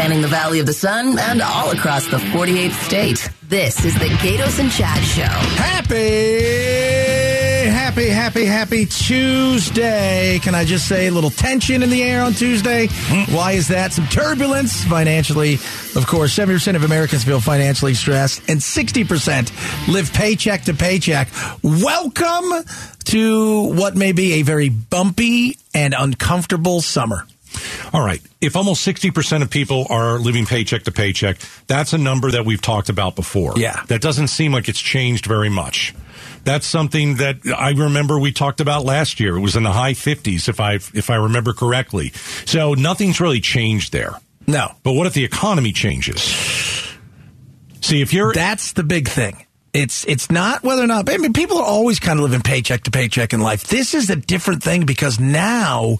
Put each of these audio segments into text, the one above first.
spanning the Valley of the Sun and all across the 48th state. This is the Gaydos and Chad Show. Happy, happy, happy, happy Tuesday. Can I just say a little tension in the air on Tuesday? Mm. Why is that? Some turbulence financially. Of course, 70% of Americans feel financially stressed and 60% live paycheck to paycheck. Welcome to what may be a very bumpy and uncomfortable summer. All right. If almost 60% of people are living paycheck to paycheck, that's a number that we've talked about before. Yeah. That doesn't seem like it's changed very much. That's something that I remember we talked about last year. It was in the high 50s if I if I remember correctly. So nothing's really changed there. No. But what if the economy changes? See, if you're That's the big thing. It's it's not whether or not. I mean, people are always kind of living paycheck to paycheck in life. This is a different thing because now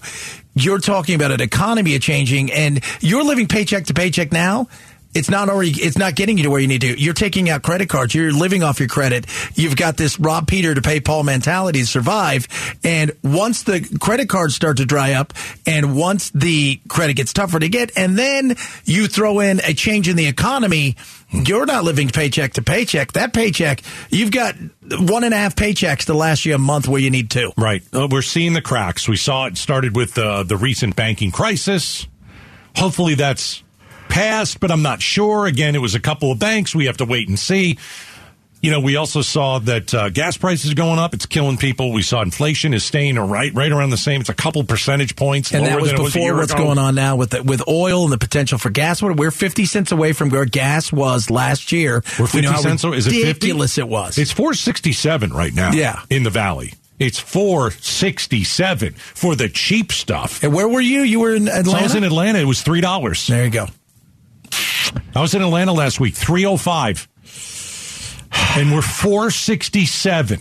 you're talking about an economy changing, and you're living paycheck to paycheck now. It's not already. It's not getting you to where you need to. You're taking out credit cards. You're living off your credit. You've got this Rob Peter to pay Paul mentality to survive. And once the credit cards start to dry up, and once the credit gets tougher to get, and then you throw in a change in the economy, you're not living paycheck to paycheck. That paycheck, you've got one and a half paychecks to last you a month where you need two. Right. Uh, we're seeing the cracks. We saw it started with uh, the recent banking crisis. Hopefully that's passed, but I'm not sure. Again, it was a couple of banks. We have to wait and see. You know, we also saw that uh, gas prices are going up. It's killing people. We saw inflation is staying right right around the same. It's a couple percentage points And lower that was than it was before what's ago. going on now with the, with oil and the potential for gas. We're fifty cents away from where gas was last year. We're We 50 know cents. Is it 50? ridiculous it was. It's 467 right now. Yeah. In the valley. It's 467 for the cheap stuff. and where were you? You were in So Atlanta. I was in Atlanta. It was $3. there you go. I was in Atlanta last week, 305. And we're 467.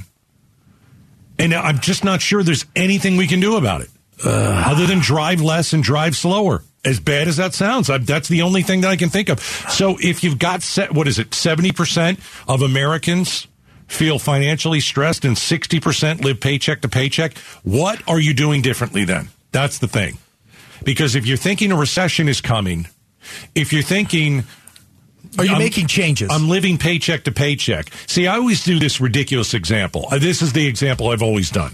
And I'm just not sure there's anything we can do about it other than drive less and drive slower. As bad as that sounds, I, that's the only thing that I can think of. So if you've got set, what is it, 70% of Americans feel financially stressed and 60% live paycheck to paycheck, what are you doing differently then? That's the thing. Because if you're thinking a recession is coming, if you're thinking Are you I'm- making changes? I'm living paycheck to paycheck. See, I always do this ridiculous example. Uh, This is the example I've always done.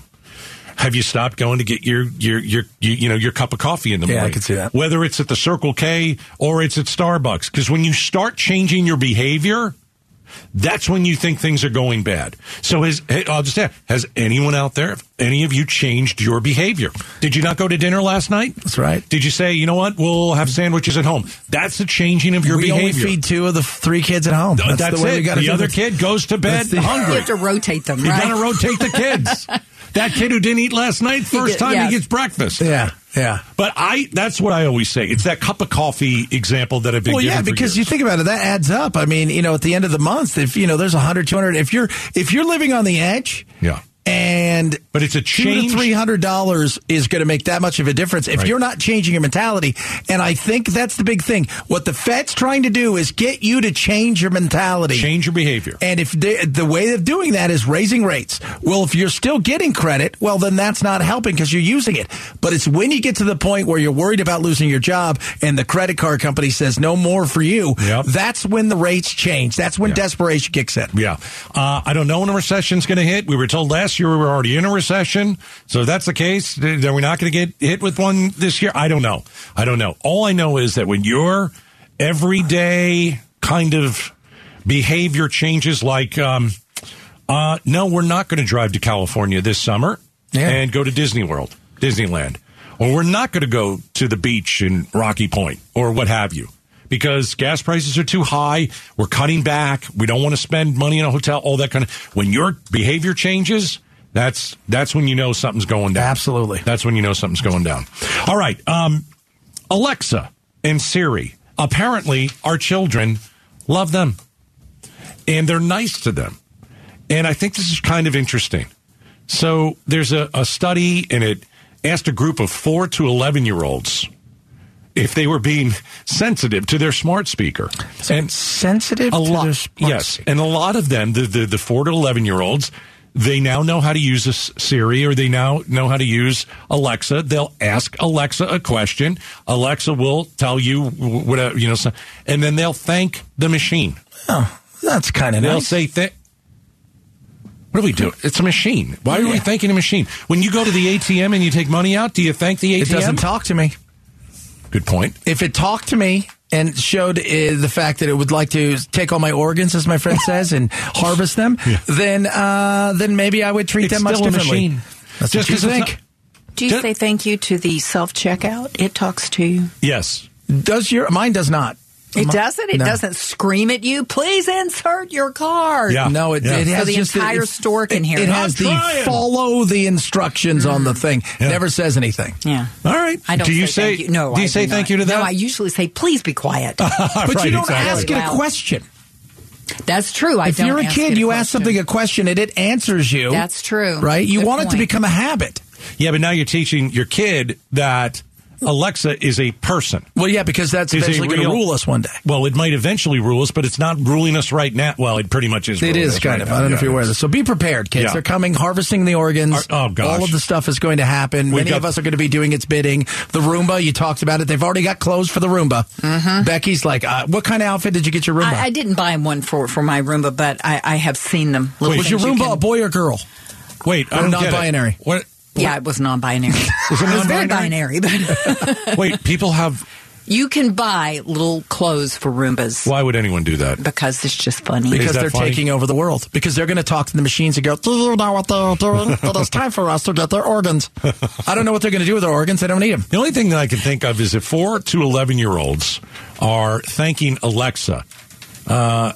Have you stopped going to get your your your you, you know your cup of coffee in the morning? Yeah, I can see that. Whether it's at the Circle K or it's at Starbucks, because when you start changing your behavior, that's when you think things are going bad. So, has hey, I'll just ask: Has anyone out there, any of you, changed your behavior? Did you not go to dinner last night? That's right. Did you say, you know what, we'll have sandwiches at home? That's the changing of your we behavior. We only feed two of the three kids at home. That's, That's, the way it. we got to the do other it. kid goes to bed That's the- You hungry. have to rotate them, You gotta rotate the kids. that kid who didn't eat last night, first get- time yes. he gets breakfast. Yeah, yeah. But I, that's what I always say. It's that cup of coffee example that I've been Well, yeah, because you think about it, that adds up. I mean, you know, at the end of the month, if you know, there's 100, 200, if you're if you're living on the edge, Yeah. and But it's a change. two to three hundred dollars is going to make that much of a difference if Right. you're not changing your mentality. And I think that's the big thing. What the Fed's trying to do is get you to change your mentality. change your behavior. And if they, the way of doing that is raising rates, well, if you're still getting credit, well, then that's not helping because you're using it. But it's when you get to the point where you're worried about losing your job and the credit card company says no more for you, Yep. that's when the rates change. That's when Yeah. desperation kicks in. Yeah. Uh, I don't know when a recession's going to hit. We were told last year we were already in a recession. So if that's the case, then we're not going to get hit with one this year. I don't know. I don't know. All I know is that when your everyday kind of behavior changes, like, um, uh, no, we're not going to drive to California this summer Yeah. and go to Disney World, Disneyland, or we're not going to go to the beach in Rocky Point or what have you. Because gas prices are too high, we're cutting back. We don't want to spend money in a hotel. All that kind of. When your behavior changes, that's that's when you know something's going down. Absolutely. That's when you know something's going down. All right. Um, Alexa and Siri. Apparently, our children love them and they're nice to them. And I think this is kind of interesting. So there's a, a study and it asked a group of four to 11 year olds if they were being sensitive to their smart speaker. And sensitive a to lot, their smart yes, speaker. and a lot of them, the the, the four to eleven year olds, they now know how to use a Siri or they now know how to use Alexa. They'll ask Alexa a question. Alexa will tell you wh- whatever, you know, so- and then they'll thank the machine. Oh, that's kind of nice. They'll say, th- what do we do? It's a machine. Why are we thanking a machine? When you go to the ATM and you take money out, do you thank the ATM? it doesn't talk to me. Good point. If it talked to me and showed uh, the fact that it would like to take all my organs, as my friend says, and harvest them, then uh, then maybe I would treat It's them much still a differently. machine. That's Just what you 'cause it's think. not- Do you Just- say thank you to the self checkout? It talks to you. Yes. Does your mine does not? It doesn't. It no. doesn't scream at you. Please insert your card. Yeah. No, it, Yeah. it So has the just entire it's- store can hear It it. has I'm the trying. follow the instructions on the mm-hmm. thing. Yeah. Never says anything. Yeah. All right. I don't do you say, say, thank you. no? Do you I say do thank not. you to that? No, I usually say please be quiet. But Right, you don't exactly. ask it a question. That's true. I if don't you're a ask kid, it you ask something a question and it answers you. That's true. right? You Good want it to become a habit. Yeah, but now you're teaching your kid that Alexa is a person. Well, yeah, because that's Is eventually going to rule us one day. Well, it might eventually rule us, but it's not ruling us right now. Well, it pretty much is. It is us kind right of. now. I don't know if you're aware of this. So be prepared, kids. Yeah. They're coming, harvesting the organs. Are- oh, gosh. All of the stuff is going to happen. We've Many got- of us are going to be doing its bidding. The Roomba, you talked about it. They've already got clothes for the Roomba. Becky's like, uh, what kind of outfit did you get your Roomba? I, I didn't buy one for, for my Roomba, but I, I have seen them. Little was your things you Roomba can- a boy or girl? Wait, I Or don't get it. non-binary? What? Yeah, it was non-binary. Was it it was very non-binary? but Wait, people have. you can buy little clothes for Roombas Why would anyone do that? because it's just funny. Because they're funny? taking over the world. Because they're going to talk to the machines and go, do you know what they're doing? it is time for us to get their organs. I don't know what they're going to do with their organs. They don't need them. The only thing that I can think of is if four to eleven year olds are thanking Alexa. Uh,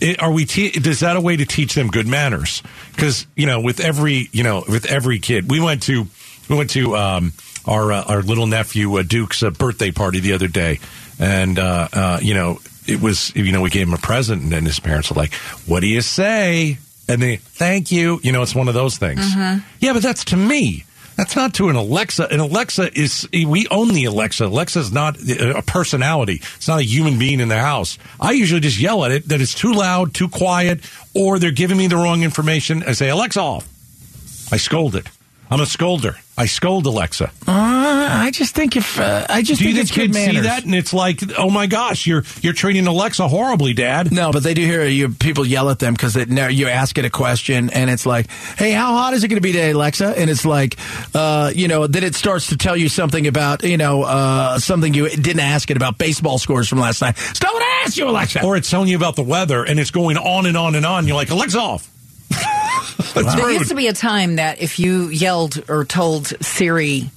it, are we? Te- is that a way to teach them good manners? Because you know, with every you know, with every kid, we went to we went to um, our uh, our little nephew uh, Duke's uh, birthday party the other day, and uh, uh, you know, it was you know we gave him a present, and then his parents were like, "What do you say?" And they thank you. You know, it's one of those things. Yeah, but that's to me. That's not to an Alexa. An Alexa is we own the Alexa. Alexa's not a personality. It's not a human being in the house. I usually just yell at it that it's too loud, too quiet, or they're giving me the wrong information. I say Alexa off. I scold it. I'm a scolder. I scold Alexa. Uh, I just think if, uh, I just Do you think think kids see that and it's like, oh my gosh, you're you're treating Alexa horribly, Dad? No, but they do hear you. People yell at them because you ask it a question, and it's like, "Hey, how hot is it going to be today, Alexa?" And it's like, uh, you know, then it starts to tell you something about, you know, uh, something you didn't ask it about baseball scores from last night. Stop what I asked you, Alexa. Or it's telling you about the weather and it's going on and on and on. You're like, Alexa off. That's There rude. used to be a time that if you yelled or told Siri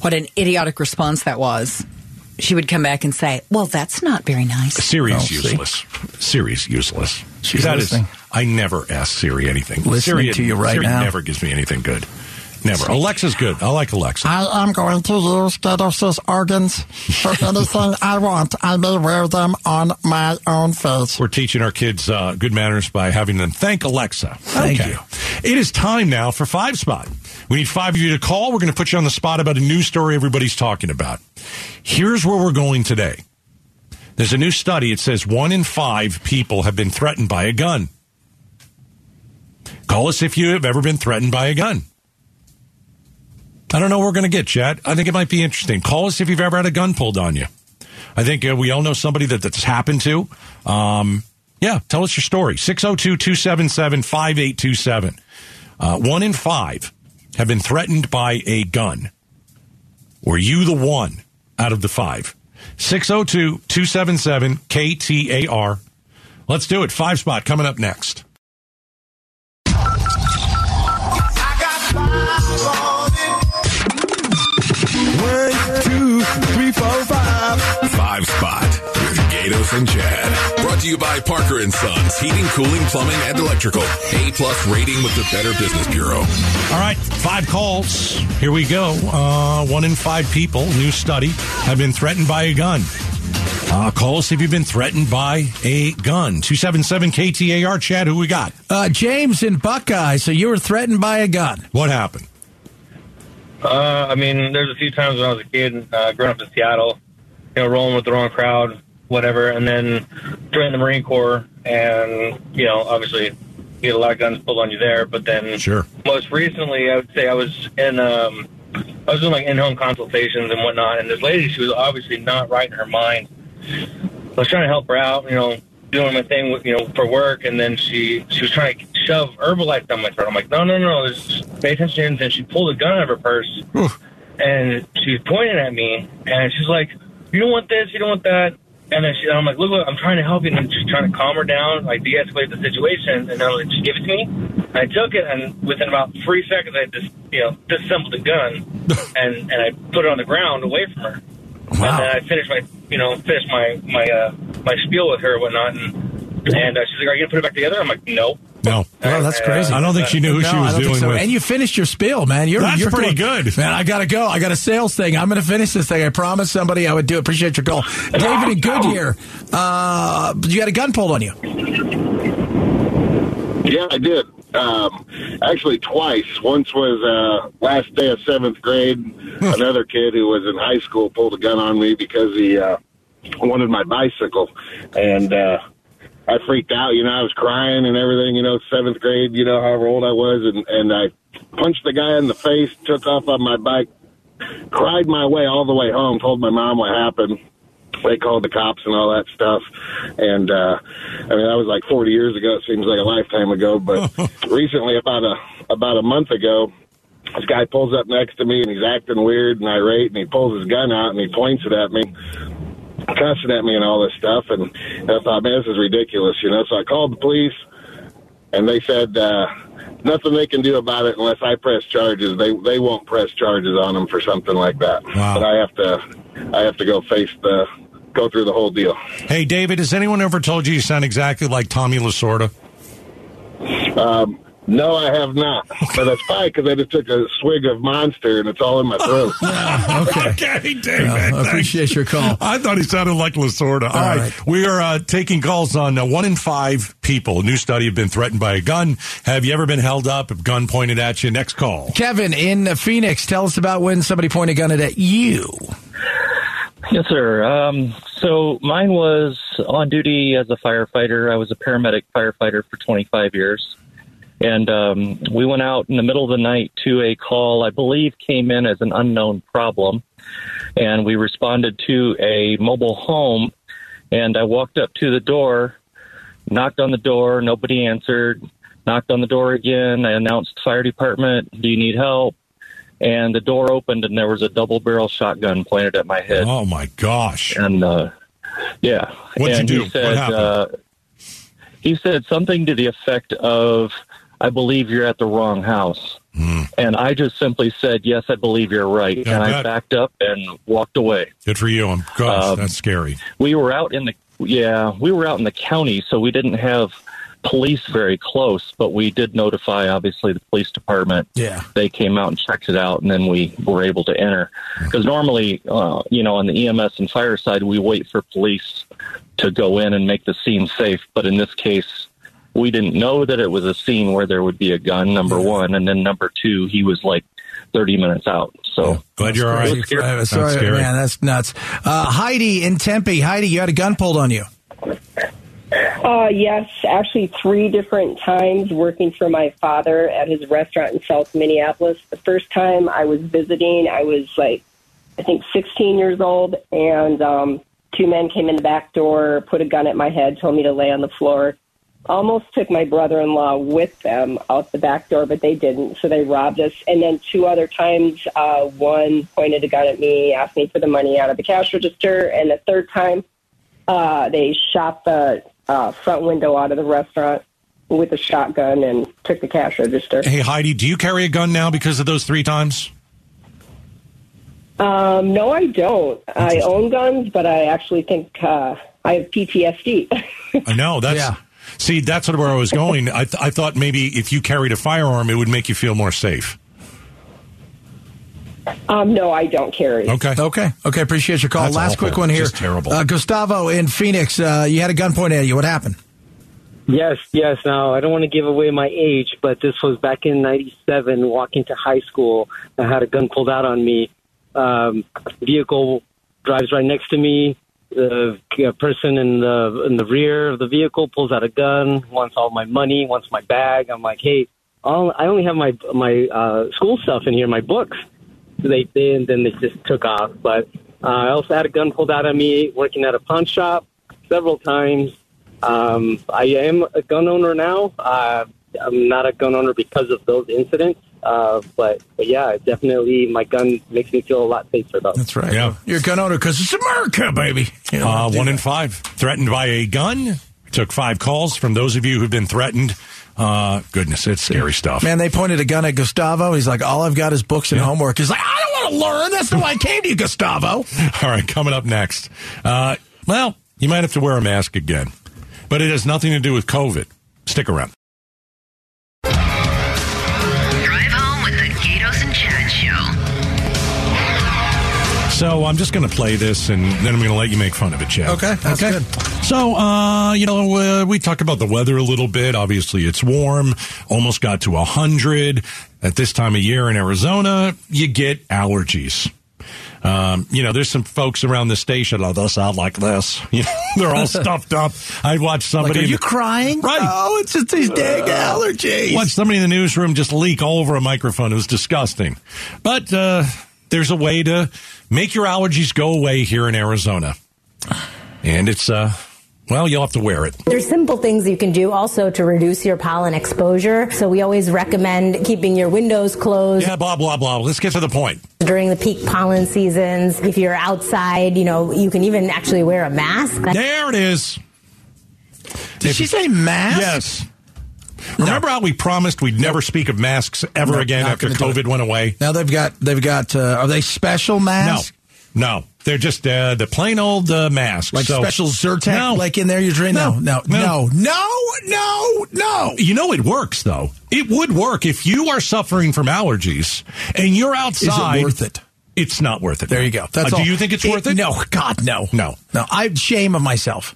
what an idiotic response that was, she would come back and say, "Well, that's not very nice." Siri's Oh, see. useless. Siri's useless. She's That is- listening. I never ask Siri anything. Listening Siri, to you right Siri now. never gives me anything good. Never. Alexa's good. I like Alexa. I am going to use Gaydos' organs for anything I want. I may wear them on my own face. We're teaching our kids uh, good manners by having them thank Alexa. Thank Okay. you. It is time now for Five Spot. We need five of you to call. We're going to put you on the spot about a news story everybody's talking about. Here's where we're going today. There's a new study. It says one in five people have been threatened by a gun. Call us if you have ever been threatened by a gun. I don't know what we're going to get, Chad. I think it might be interesting. Call us if you've ever had a gun pulled on you. I think uh, we all know somebody that that's happened to. Um, yeah, tell us your story. 602 277 5827. Uh, One in five have been threatened by a gun. Were you the one out of the five? 602 277 KTAR. Let's do it. Five spot coming up next. Three, four, five. Five Spot with Gaydos and Chad. Brought to you by Parker and Sons, heating, cooling, plumbing, and electrical. A plus rating with the Better Business Bureau. All right, five calls. Here we go. Uh, one in five people, new study, have been threatened by a gun. Uh, call us if you've been threatened by a gun. 277 KTAR. Chad, who we got? Uh, James in Buckeye, so you were threatened by a gun. What happened? Uh, I mean, there's a few times when I was a kid, uh, growing up in Seattle, you know, rolling with the wrong crowd, whatever, and then joining the Marine Corps, and you know, obviously you get a lot of guns pulled on you there. But then, Sure. most recently, I would say I was in um, I was doing like in-home consultations and whatnot, and this lady, she was obviously not right in her mind. I was trying to help her out, you know, doing my thing with you know for work, and then she she was trying to shove Herbalife down my throat. I'm like, no, no, no, just pay attention. And she pulled a gun out of her purse, and she's pointing at me, and she's like, you don't want this, you don't want that. And then she, I'm like, look, look, I'm trying to help you. And she's trying to calm her down, like de-escalate the situation. And then like, she gave it to me. And I took it, and within about three seconds, I just, you know, disassembled the gun, and and I put it on the ground away from her. Wow. And then I finished my, you know, finished my my uh, my spiel with her and whatnot. And and uh, she's like, "Are you gonna put it back together?" I'm like, "No." No. Well, that's crazy. I don't think she knew who No, she I was don't think dealing so. with. And you finished your spiel, man. You're That's you're pretty close. good. man. I gotta go. I got a sales thing. I'm gonna finish this thing. I promised somebody I would do. it. Appreciate your call, David in Goodyear. Uh, you had a gun pulled on you. Yeah, I did. Um, actually, twice. Once was uh, last day of seventh grade. Another kid who was in high school pulled a gun on me because he uh, wanted my bicycle, and uh, I freaked out. You know, I was crying and everything. You know, seventh grade. You know, however old I was, and and I punched the guy in the face. Took off on my bike. Cried my way all the way home. Told my mom what happened they called the cops and all that stuff. And uh, I mean, that was like 40 years ago. It seems like a lifetime ago. But recently, about a about a month ago, this guy pulls up next to me and he's acting weird and irate, and he pulls his gun out and he points it at me. Cussing at me and all this stuff, and, and I thought, man, this is ridiculous, you know. So I called the police, and they said uh, nothing they can do about it unless I press charges. They they won't press charges on him for something like that. Wow. But I have to I have to go face the go through the whole deal. Hey, David, has anyone ever told you you sound exactly like Tommy Lasorda? Um, no, I have not. But that's fine because I just took a swig of Monster and it's all in my throat. Okay. Okay, David. Yeah, I appreciate your call. I thought he sounded like Lasorda. All right. right. We are uh, taking calls on uh, one in five people. A new study have been threatened by a gun. Have you ever been held up? A gun pointed at you? Next call. Kevin in Phoenix, tell us about when somebody pointed a gun at you. Yes, sir. Um, so mine was on duty as a firefighter. I was a paramedic firefighter for 25 years. And um, we went out in the middle of the night to a call, I believe came in as an unknown problem. And we responded to a mobile home. And I walked up to the door, knocked on the door, nobody answered, knocked on the door again. I announced fire department, do you need help? And the door opened and there was a double barrel shotgun pointed at my head. Oh, my gosh. And uh, yeah, What'd you do? He What happened? Uh, he said something to the effect of, "I believe you're at the wrong house," and I just simply said, "Yes, I believe you're right," Hmm. Yeah, and I I backed up and walked away. Good for you. I'm, gosh, Um, that's scary. We were out in the yeah, we were out in the county, so we didn't have police very close, but we did notify obviously the police department. Yeah. They came out and checked it out, and then we were able to enter. Because normally, uh, you know, on the EMS and fire side, we wait for police to go in and make the scene safe. But in this case, we didn't know that it was a scene where there would be a gun. Number one, and then number two, he was like thirty minutes out. So Glad you're all right. That's scary. Uh, sorry, That's scary. man, that's nuts. Uh, Heidi in Tempe. Heidi, you had a gun pulled on you. Uh, yes, actually, three different times working for my father at his restaurant in South Minneapolis. The first time I was visiting, I was like, I think 16 years old, and um, two men came in the back door, put a gun at my head, told me to lay on the floor. Almost took my brother in law with them out the back door, but they didn't, so they robbed us. And then two other times, uh, one pointed a gun at me, asked me for the money out of the cash register, and the third time, uh, they shot the uh, front window out of the restaurant with a shotgun and took the cash register. Hey, Heidi, do you carry a gun now because of those three times? Um, no, I don't. I own guns, but I actually think uh, I have PTSD. I know. That's. Yeah. See, that's sort of where I was going. I, th- I thought maybe if you carried a firearm, it would make you feel more safe. um, no, I don't carry. Okay. Okay. Okay. Appreciate your call. That's Last awful. quick one here. Just terrible. Uh, Gustavo in Phoenix. Uh, you had a gun pointed at you. What happened? Yes, yes. Now, I don't want to give away my age, but this was back in 97, walking to high school. I had a gun pulled out on me. Um, vehicle drives right next to me. The uh, person in the in the rear of the vehicle pulls out a gun, wants all my money, wants my bag. I'm like, hey, all, I only have my my uh, school stuff in here, my books. So they did, and then they just took off. But uh, I also had a gun pulled out of me working at a pawn shop several times. Um, I am a gun owner now. Uh, I'm not a gun owner because of those incidents. Uh, but, but yeah, definitely my gun makes me feel a lot safer though. That's right. Yeah. You're a gun owner because it's America, baby. You know, Uh, one that. in five threatened by a gun. Took five calls from those of you who've been threatened. Uh, goodness, it's scary stuff. Man, they pointed a gun at Gustavo. He's like, all I've got is books and homework. He's like, I don't want to learn. That's not why I came to you, Gustavo. All right, coming up next. Uh, well, you might have to wear a mask again, but it has nothing to do with COVID. Stick around. So I'm just going to play this, and then I'm going to let you make fun of it, Chad. Okay, that's good. So, uh, you know, uh, we talked about the weather a little bit. Obviously, it's warm. Almost got to 100 at this time of year in Arizona. You get allergies. Um, you know, there's some folks around the station. Oh, they'll sound like this. You know, they're all stuffed up. I watched Like, somebody. are you the- crying? Right. Oh, it's just these dang allergies. Watch somebody in the newsroom just leak all over a microphone. It was disgusting. But uh, there's a way to make your allergies go away here in Arizona. And it's, uh, well, you'll have to wear it. There's simple things you can do also to reduce your pollen exposure. So we always recommend keeping your windows closed Yeah, blah, blah, blah. Let's get to the point. during the peak pollen seasons. If you're outside, you know, you can even actually wear a mask. There it is. Did she say mask? Yes. Remember how we promised we'd never speak of masks ever No, again after COVID went away? Now they've got they've got uh, are they special masks? no. No. They're just uh, the plain old uh, masks. Like So- special Zyrtec, No. like in there you're drinking? No, no, No. no, no, no, no. You know it works though. It would work if you are suffering from allergies and you're outside. Is it worth it? It's not worth it. There you go. That's Uh, all. Do you think it's worth it? No, God, no, No. no. I shame of myself.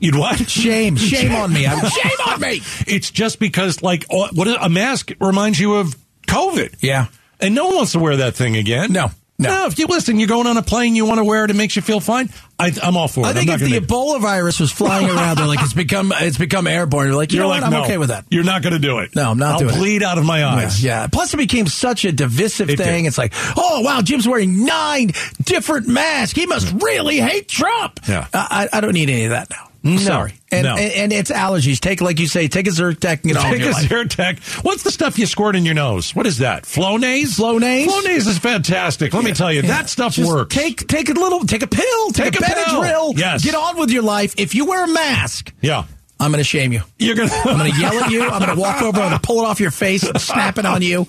You'd what? Shame, shame on me. I'm, shame on me. It's just because, like, oh, what a mask reminds you of COVID. Yeah. And no one wants to wear that thing again. No, no. no if you listen, you're going on a plane, you want to wear it, it makes you feel fine. I, I'm all for it. I think if the gonna, Ebola virus was flying around, they're like it's become it's become airborne. You're like, you you're know like, what? I'm no, okay with that. You're not going to do it. No, I'm not I'll doing it. bleed out of my eyes. Yeah, yeah. Plus, it became such a divisive It thing. did. It's like, oh wow, Jim's wearing nine different masks. He must really hate Trump. Yeah. I I don't need any of that now. No, Sorry. And, no. and and it's allergies. Take like you say, take a Zyrtec and get on Take a life. Zyrtec. What's the stuff you squirt in your nose? What is that? Flonase? Flonase? Flonase is fantastic. Let me tell you, Yeah. that stuff Just works. Take take a little, take a pill, take, Take a a pill. Benadryl. Yes. Get on with your life. If you wear a mask, yeah. I'm going to shame you. You're gonna. I'm going to yell at you. I'm going to walk over. I'm going to pull it off your face and snap it on you.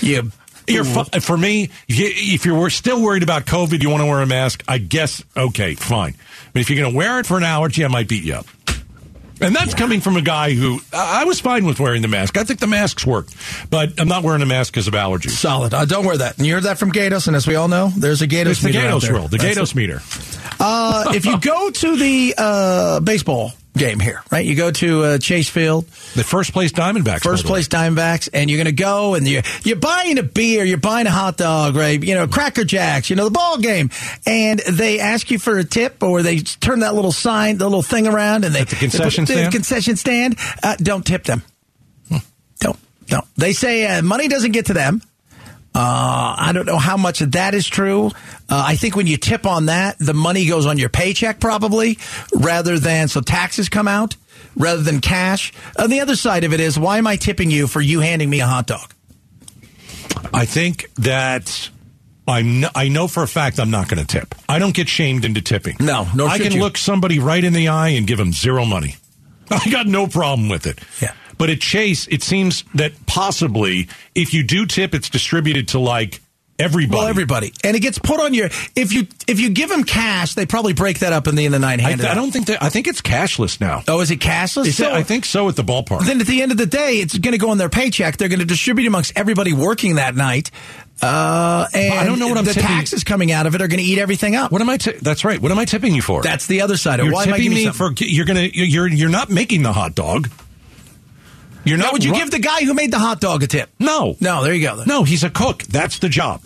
You. You're fu- for me. If you're still worried about COVID, you want to wear a mask. I guess okay, fine. But if you're going to wear it for an allergy, I might beat you up. And that's coming from a guy who I was fine with wearing the mask. I think the masks worked, but I'm not wearing a mask because of allergies. Solid. Uh, don't wear that. And you heard that from Gaydos, and as we all know, there's a Gaydos It's the meter out Gaydos rule, the That's Gaydos it. meter. Uh, if you go to the uh, baseball game here, right? You go to uh, Chase Field, The first place Diamondbacks. first way. place Diamondbacks, and you're going to go and you're, you're buying a beer, you're buying a hot dog, right? You know, Cracker Jacks, you know, the ball game, and they ask you for a tip, or they turn that little sign, the little thing around, and they At the concession the stand? concession stand. Uh, don't tip them. Don't. No. They say uh, money doesn't get to them. Uh, I don't know how much of that is true. Uh, I think when you tip on that, the money goes on your paycheck probably, rather than so taxes come out rather than cash. On the other side of it is, why am I tipping you for you handing me a hot dog? I think that I kn- I know for a fact I'm not going to tip. I don't get shamed into tipping. No, nor I can you. look somebody right in the eye and give them zero money. I got no problem with it. Yeah. But at Chase, it seems that possibly if you do tip, it's distributed to like everybody. Well, everybody, and it gets put on your. If you if you give them cash, they probably break that up in the end of the night. and I, I don't think that. I think it's cashless now. Oh, is it cashless? Is it- I think so at the ballpark. then at the end of the day, it's going to go on their paycheck. They're going to distribute amongst everybody working that night. Uh, and I don't know what I'm the tipping- taxes coming out of it are going to eat everything up. what am I? Ti- that's right. What am I tipping you for? That's the other side of it. you're Why am I tipping giving you me for. You're gonna. You're you're not making the hot dog. You're Now, would you give the guy who made the hot dog a tip? No. No, there you go. No, he's a cook. That's the job.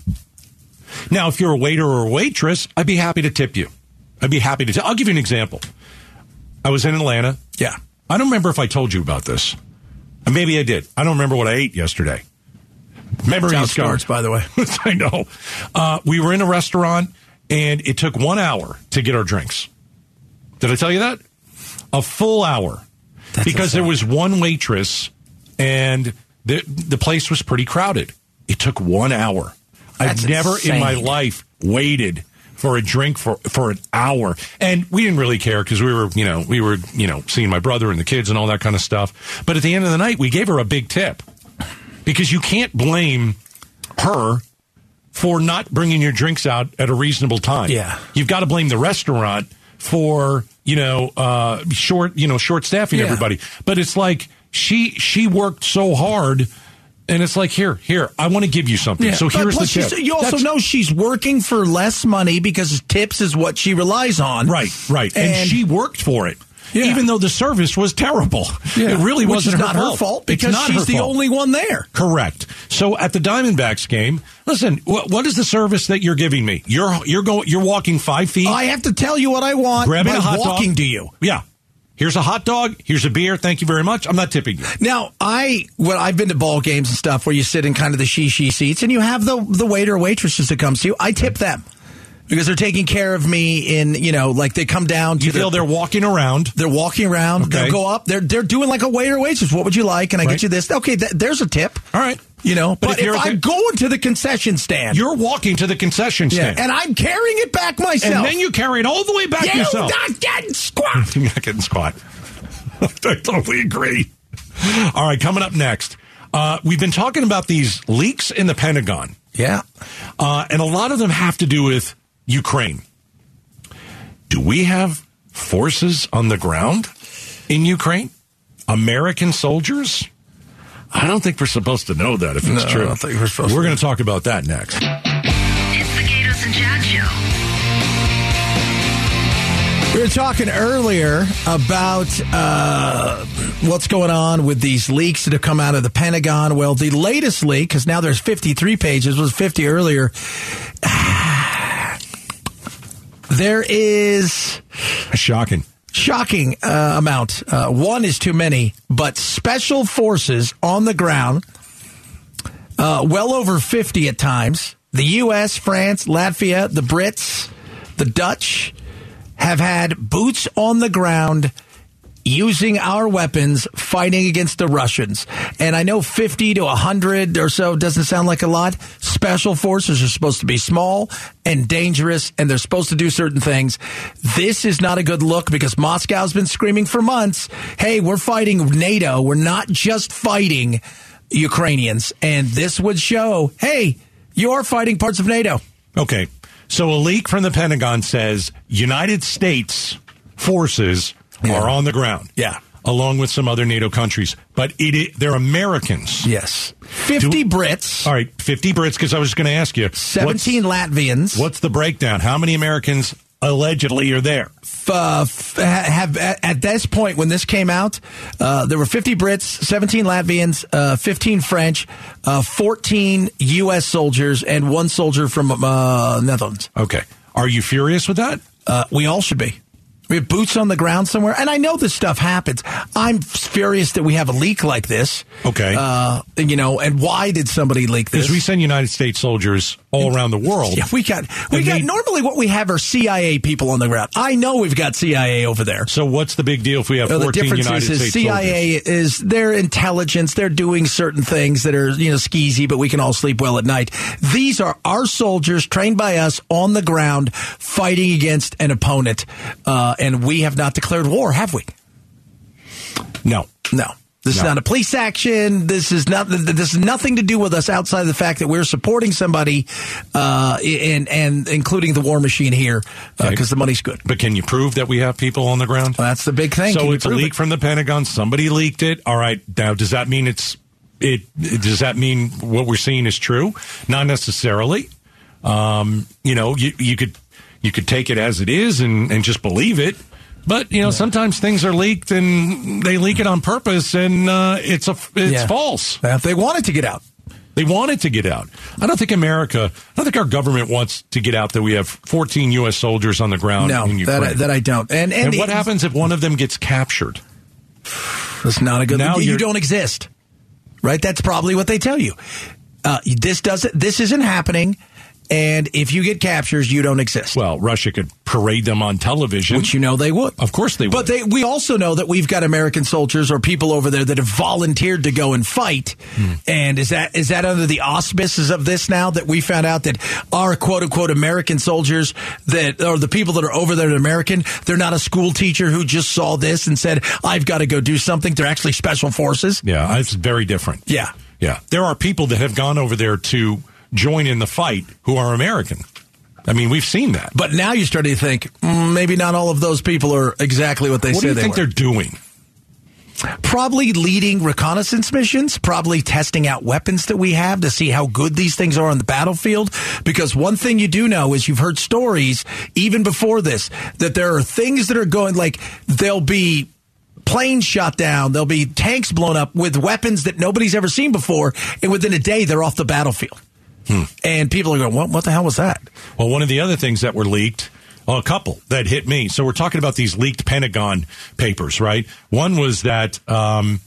Now, if you're a waiter or a waitress, I'd be happy to tip you. I'd be happy to. I'll give you an example. I was in Atlanta. Yeah. I don't remember if I told you about this. Maybe I did. I don't remember what I ate yesterday. Memory That's how it is starts, by the way. I know. Uh, we were in a restaurant, and it took one hour to get our drinks. Did I tell you that? A full hour. Because there was one waitress, and the, the place was pretty crowded. It took one hour. That's I've never in my life waited for a drink for, for an hour. And we didn't really care because we were, you know, we were, you know, seeing my brother and the kids and all that kind of stuff. But at the end of the night, we gave her a big tip because you can't blame her for not bringing your drinks out at a reasonable time. Yeah. You've got to blame the restaurant for, you know, uh, short, you know, short staffing Yeah. everybody. But it's like she, she worked so hard and it's like, here, here, I want to give you something. So But here's the tip. You also That's- know she's working for less money because tips is what she relies on. Right, right. And, And- she worked for it. Yeah. Even though the service was terrible. Yeah. It really Which wasn't her not her fault. fault because she's the fault. only one there. Correct. So at the Diamondbacks game, listen, what, what is the service that you're giving me? You're you're going you're walking five feet. I have to tell you what I want grabbing a hot walking dog. to you. Yeah. Here's a hot dog. Here's a beer. Thank you very much. I'm not tipping you. Now, I well, I've been to ball games and stuff where you sit in kind of the she she seats, and you have the the waiter or waitresses that comes to you. I tip them because they're taking care of me. In you know, like they come down to You feel they're walking around. They're walking around. Okay. They'll go up. They're they're doing like a waiter waitress. What would you like? And I Right. get you this. Okay, th- there's a tip. All right. You know, But but, if you're if, I'm going to the concession stand, You're walking to the concession yeah, stand. and I'm carrying it back myself. And then you carry it all the way back yourself. you yourself. not getting squat. You're not getting squat. I totally agree. All right, coming up next, uh, we've been talking about these leaks in the Pentagon, yeah, uh, and a lot of them have to do with Ukraine. Do we have forces on the ground in Ukraine? American soldiers? I don't think we're supposed to know that if it's No, I true. don't think we're supposed We're to. going to talk about that next. It's the Gaydos and Chad Show. We were talking earlier about uh, what's going on with these leaks that have come out of the Pentagon. Well, the latest leak, because now there's 53 pages, was 50 earlier. There is Shocking. Shocking uh, amount. Uh, one is too many, but special forces on the ground, uh, well over 50 at times. The U.S., France, Latvia, the Brits, the Dutch have had boots on the ground using our weapons fighting against the Russians. And I know 50 to 100 or so doesn't sound like a lot. Special forces are supposed to be small and dangerous and they're supposed to do certain things. This is not a good look because Moscow's been screaming for months, "Hey, we're fighting NATO. We're not just fighting Ukrainians." And this would show, "Hey, you are fighting parts of NATO." Okay. So a leak from the Pentagon says United States forces Yeah. are on the ground. Yeah. Along with some other NATO countries. But it, i- they're Americans. Yes. 50 Brits, All right, 50 Brits, because I was going to ask you. 17 Latvians. What's, what's the breakdown? How many Americans allegedly are there? uh, f- have at, at this point when this came out, uh, there were 50 Brits, 17 Latvians, uh, 15 French, uh, 14 U.S. soldiers, and one soldier from uh, Netherlands. Okay. Are you furious with that? Uh, we all should be. We have boots on the ground somewhere, and I know this stuff happens. I'm furious that we have a leak like this. Okay. uh, you know, and why did somebody leak this? Because we send United States soldiers all around the world. Yeah, we got we And got they- normally what we have are CIA people on the ground. I know we've got CIA over there. So what's the big deal if we have Well, the 14 difference United is States CIA soldiers? is their intelligence. They're doing certain things that are you know skeezy, but we can all sleep well at night. These are our soldiers trained by us on the ground fighting against an opponent, uh, and we have not declared war, have we? No. No. This is not a police action. This is not. This is nothing to do with us outside of the fact that we're supporting somebody, uh, and and including the war machine here because Okay. the money's good. But can you prove that we have people on the ground? That's the big thing. So it's a leak it? from the Pentagon. Somebody leaked it. All right. Now, does that mean it's it? Does that mean what we're seeing is true? Not necessarily. Um, you know, you, you could you could take it as it is and, and just believe it. But you know, sometimes things are leaked and they leak it on purpose, and uh, it's a it's Yeah. false. If they want it to get out. They want it to get out. I don't think America, I don't think our government wants to get out that we have 14 U.S. soldiers on the ground No, in Ukraine. that I, that I don't. And and, and what happens if one of them gets captured? That's not a good. Now you don't exist, right? That's probably what they tell you. Uh, this doesn't. This isn't happening. And if you get captures, you don't exist. Well, Russia could parade them on television. Which you know they would. Of course they would. But they, we also know that we've got American soldiers or people over there that have volunteered to go and fight. Hmm. And is that is that under the auspices of this now that we found out that our quote unquote American soldiers that or the people that are over there that are American, they're not a school teacher who just saw this and said, I've got to go do something. They're actually special forces. yeah, it's very different. Yeah. Yeah. There are people that have gone over there to join in the fight who are American. I mean, we've seen that. But now you're starting to think mm, maybe not all of those people are exactly what they What say What do you they think they're doing? Probably leading reconnaissance missions, probably testing out weapons that we have to see how good these things are on the battlefield. Because one thing you do know is you've heard stories even before this that there are things that are going like there'll be planes shot down, there'll be tanks blown up with weapons that nobody's ever seen before, and within a day they're off the battlefield. And people are going, what, what the hell was that? Well, one of the other things that were leaked, well, a couple that hit me. So we're talking about these leaked Pentagon papers, right? One was that um,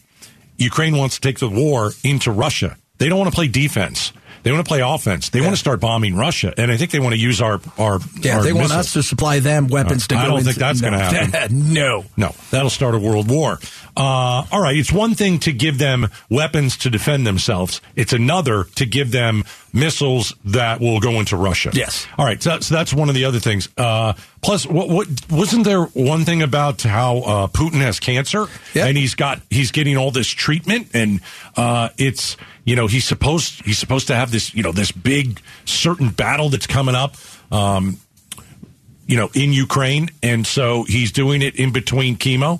Ukraine wants to take the war into Russia. They don't want to play defense. They want to play offense. They want to start bombing Russia, and I think they want to use our our. Yeah, our they want us to supply them weapons to I go don't into- think that's No. going to happen. no. No, that'll start a world war. Uh, all right, it's one thing to give them weapons to defend themselves. It's another to give them missiles that will go into Russia. Yes. All right, so, so that's one of the other things. Uh, plus, what, what wasn't there one thing about how uh, Putin has cancer and he's got he's getting all this treatment and uh, it's you know he's supposed he's supposed to have this you know this big certain battle that's coming up. Um, you know, in Ukraine, and so he's doing it in between chemo.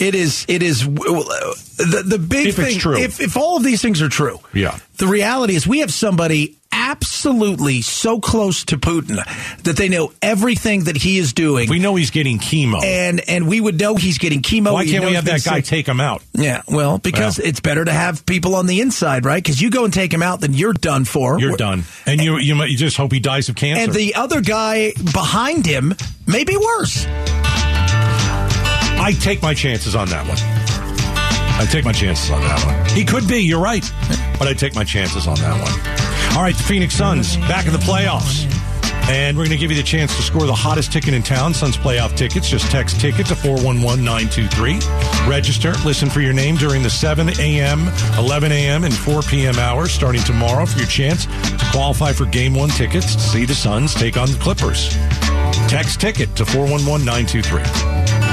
It is. It is. The the big If thing. true. If if all of these things are true, Yeah. The reality is we have somebody absolutely so close to Putin that they know everything that he is doing. We know he's getting chemo, and and we would know he's getting chemo. Why can't we have that guy sick. take him out? Yeah, well, because Well. it's better to have people on the inside, right? Because you go and take him out, then you're done for. You're done, and you you, might- you just hope he dies of cancer. And the other guy behind him may be worse. I take my chances on that one. I take my chances on that one. He could be. You're right, but I take my chances on that one. All right, the Phoenix Suns back in the playoffs. And we're going to give you the chance to score the hottest ticket in town, Suns playoff tickets. Just text ticket to 411-923. Register. Listen for your name during the 7 a.m., 11 a.m., and 4 p.m. hours starting tomorrow for your chance to qualify for game one tickets to see the Suns take on the Clippers. Text ticket to 411-923.